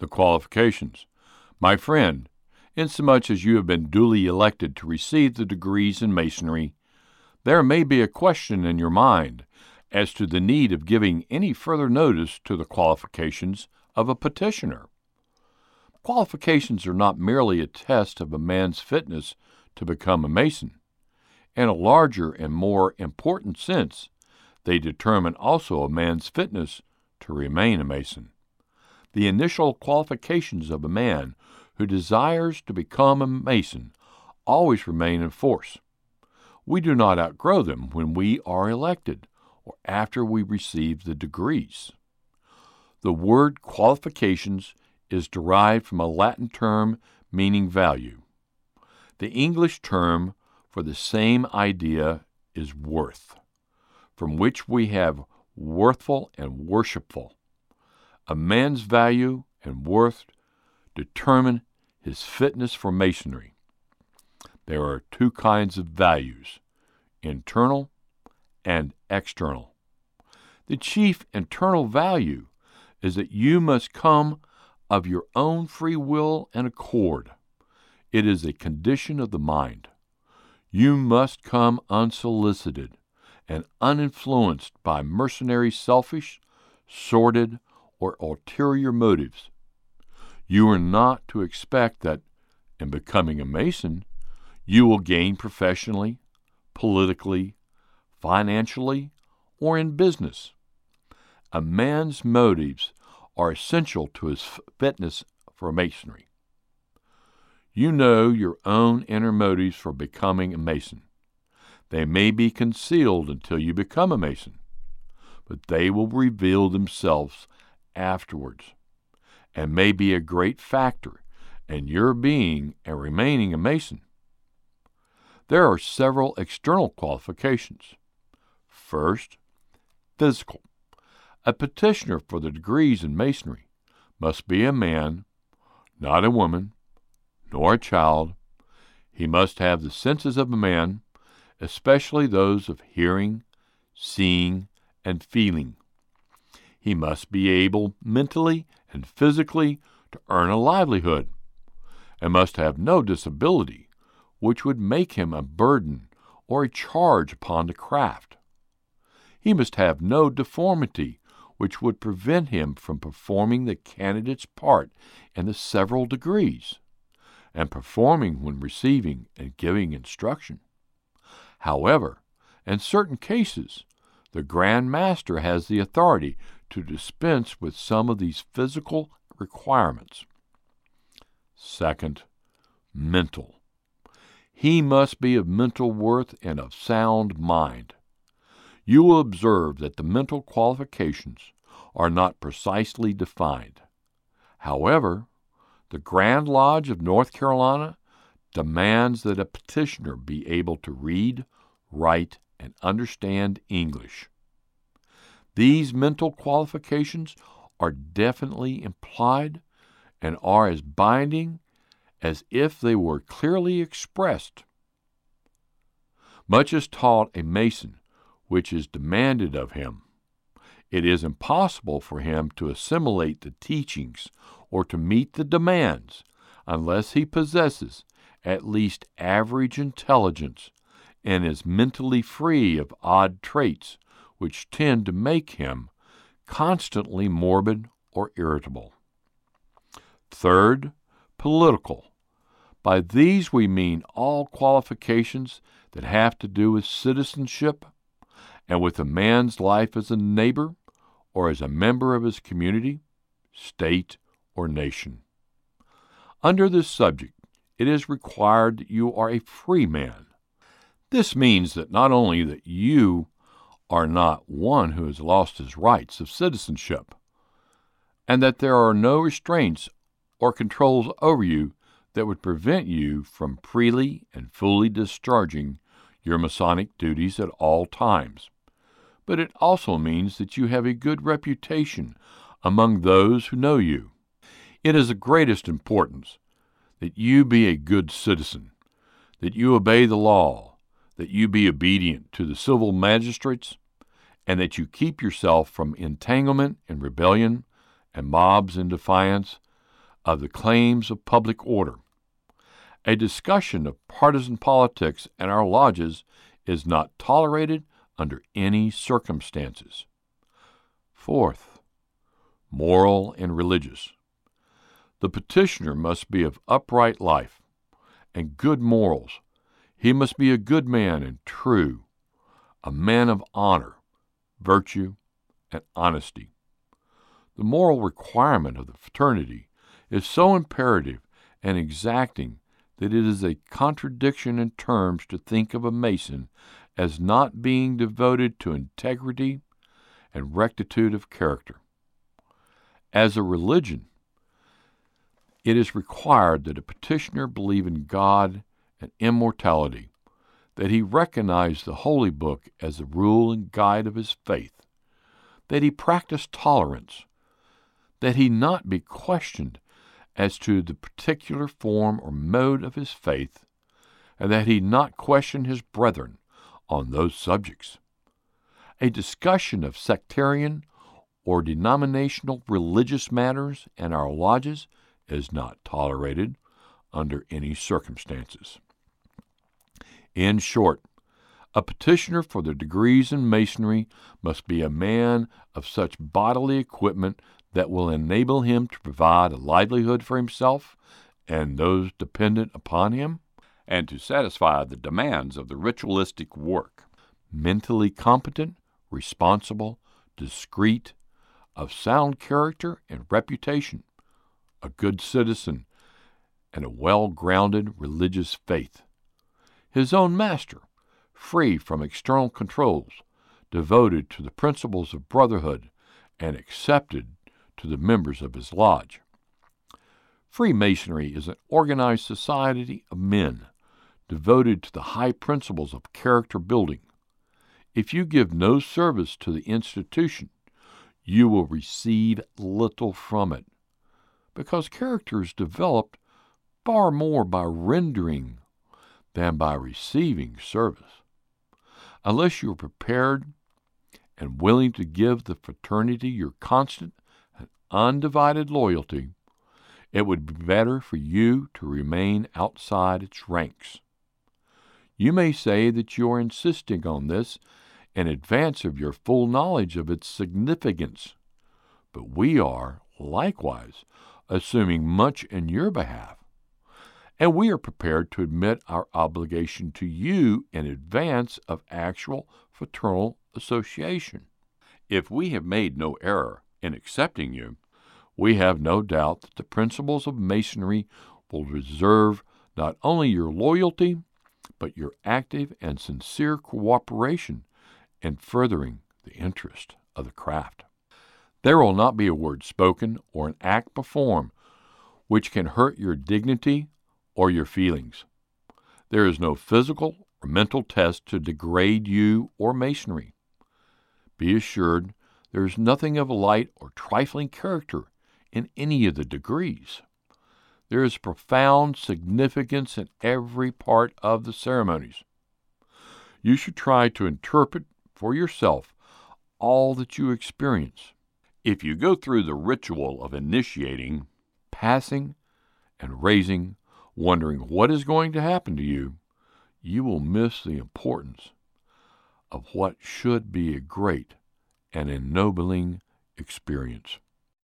The qualifications. My friend, insomuch as you have been duly elected to receive the degrees in Masonry, there may be a question in your mind as to the need of giving any further notice to the qualifications of a petitioner. Qualifications are not merely a test of a man's fitness to become a Mason. In a larger and more important sense, they determine also a man's fitness to remain a Mason. The initial qualifications of a man who desires to become a Mason always remain in force. We do not outgrow them when we are elected or after we receive the degrees. The word qualifications is derived from a Latin term meaning value. The English term for the same idea is worth, from which we have worthful and worshipful. A man's value and worth determine his fitness for masonry. There are two kinds of values internal and external. The chief internal value is that you must come of your own free will and accord. It is a condition of the mind. You must come unsolicited and uninfluenced by mercenary, selfish, sordid, or ulterior motives. You are not to expect that, in becoming a Mason, you will gain professionally, politically, financially, or in business. A man's motives are essential to his fitness for Masonry. You know your own inner motives for becoming a Mason. They may be concealed until you become a Mason, but they will reveal themselves afterwards and may be a great factor in your being and remaining a Mason. There are several external qualifications. First, physical. A petitioner for the degrees in Masonry must be a man, not a woman, nor a child. He must have the senses of a man, especially those of hearing, seeing, and feeling. He must be able mentally and physically to earn a livelihood, and must have no disability which would make him a burden or a charge upon the craft. He must have no deformity which would prevent him from performing the candidate's part in the several degrees, and performing when receiving and giving instruction. However, in certain cases, the Grand Master has the authority to dispense with some of these physical requirements. Second, mental. He must be of mental worth and of sound mind you will observe that the mental qualifications are not precisely defined. However, the Grand Lodge of North Carolina demands that a petitioner be able to read, write, and understand English. These mental qualifications are definitely implied and are as binding as if they were clearly expressed. Much is taught a Mason which is demanded of him. It is impossible for him to assimilate the teachings or to meet the demands unless he possesses at least average intelligence and is mentally free of odd traits which tend to make him constantly morbid or irritable. Third, political. By these we mean all qualifications that have to do with citizenship and with a man's life as a neighbor or as a member of his community, state, or nation. Under this subject, it is required that you are a free man. This means that not only that you are not one who has lost his rights of citizenship, and that there are no restraints or controls over you that would prevent you from freely and fully discharging your Masonic duties at all times but it also means that you have a good reputation among those who know you. It is of greatest importance that you be a good citizen, that you obey the law, that you be obedient to the civil magistrates, and that you keep yourself from entanglement and rebellion and mobs in defiance of the claims of public order. A discussion of partisan politics in our lodges is not tolerated under any circumstances. Fourth, moral and religious. The petitioner must be of upright life and good morals. He must be a good man and true, a man of honor, virtue, and honesty. The moral requirement of the fraternity is so imperative and exacting that it is a contradiction in terms to think of a Mason as not being devoted to integrity and rectitude of character. As a religion, it is required that a petitioner believe in God and immortality, that he recognized the Holy Book as the rule and guide of his faith, that he practiced tolerance, that he not be questioned as to the particular form or mode of his faith, and that he not question his brethren on those subjects. A discussion of sectarian or denominational religious matters in our lodges is not tolerated under any circumstances. In short, a petitioner for the degrees in masonry must be a man of such bodily equipment that will enable him to provide a livelihood for himself and those dependent upon him, and to satisfy the demands of the ritualistic work. Mentally competent, responsible, discreet, of sound character and reputation, a good citizen, and a well grounded religious faith. His own master, free from external controls, devoted to the principles of brotherhood, and accepted to the members of his lodge. Freemasonry is an organized society of men devoted to the high principles of character building. If you give no service to the institution, you will receive little from it because character is developed far more by rendering than by receiving service. Unless you are prepared and willing to give the fraternity your constant and undivided loyalty, it would be better for you to remain outside its ranks. You may say that you are insisting on this in advance of your full knowledge of its significance, but we are, likewise, assuming much in your behalf. And we are prepared to admit our obligation to you in advance of actual fraternal association. If we have made no error in accepting you, we have no doubt that the principles of Masonry will deserve not only your loyalty, but your active and sincere cooperation in furthering the interest of the craft. There will not be a word spoken or an act performed which can hurt your dignity or your feelings. There is no physical or mental test to degrade you or masonry. Be assured there is nothing of a light or trifling character in any of the degrees. There is profound significance in every part of the ceremonies. You should try to interpret for yourself all that you experience. If you go through the ritual of initiating, passing, and raising, wondering what is going to happen to you, you will miss the importance of what should be a great and ennobling experience.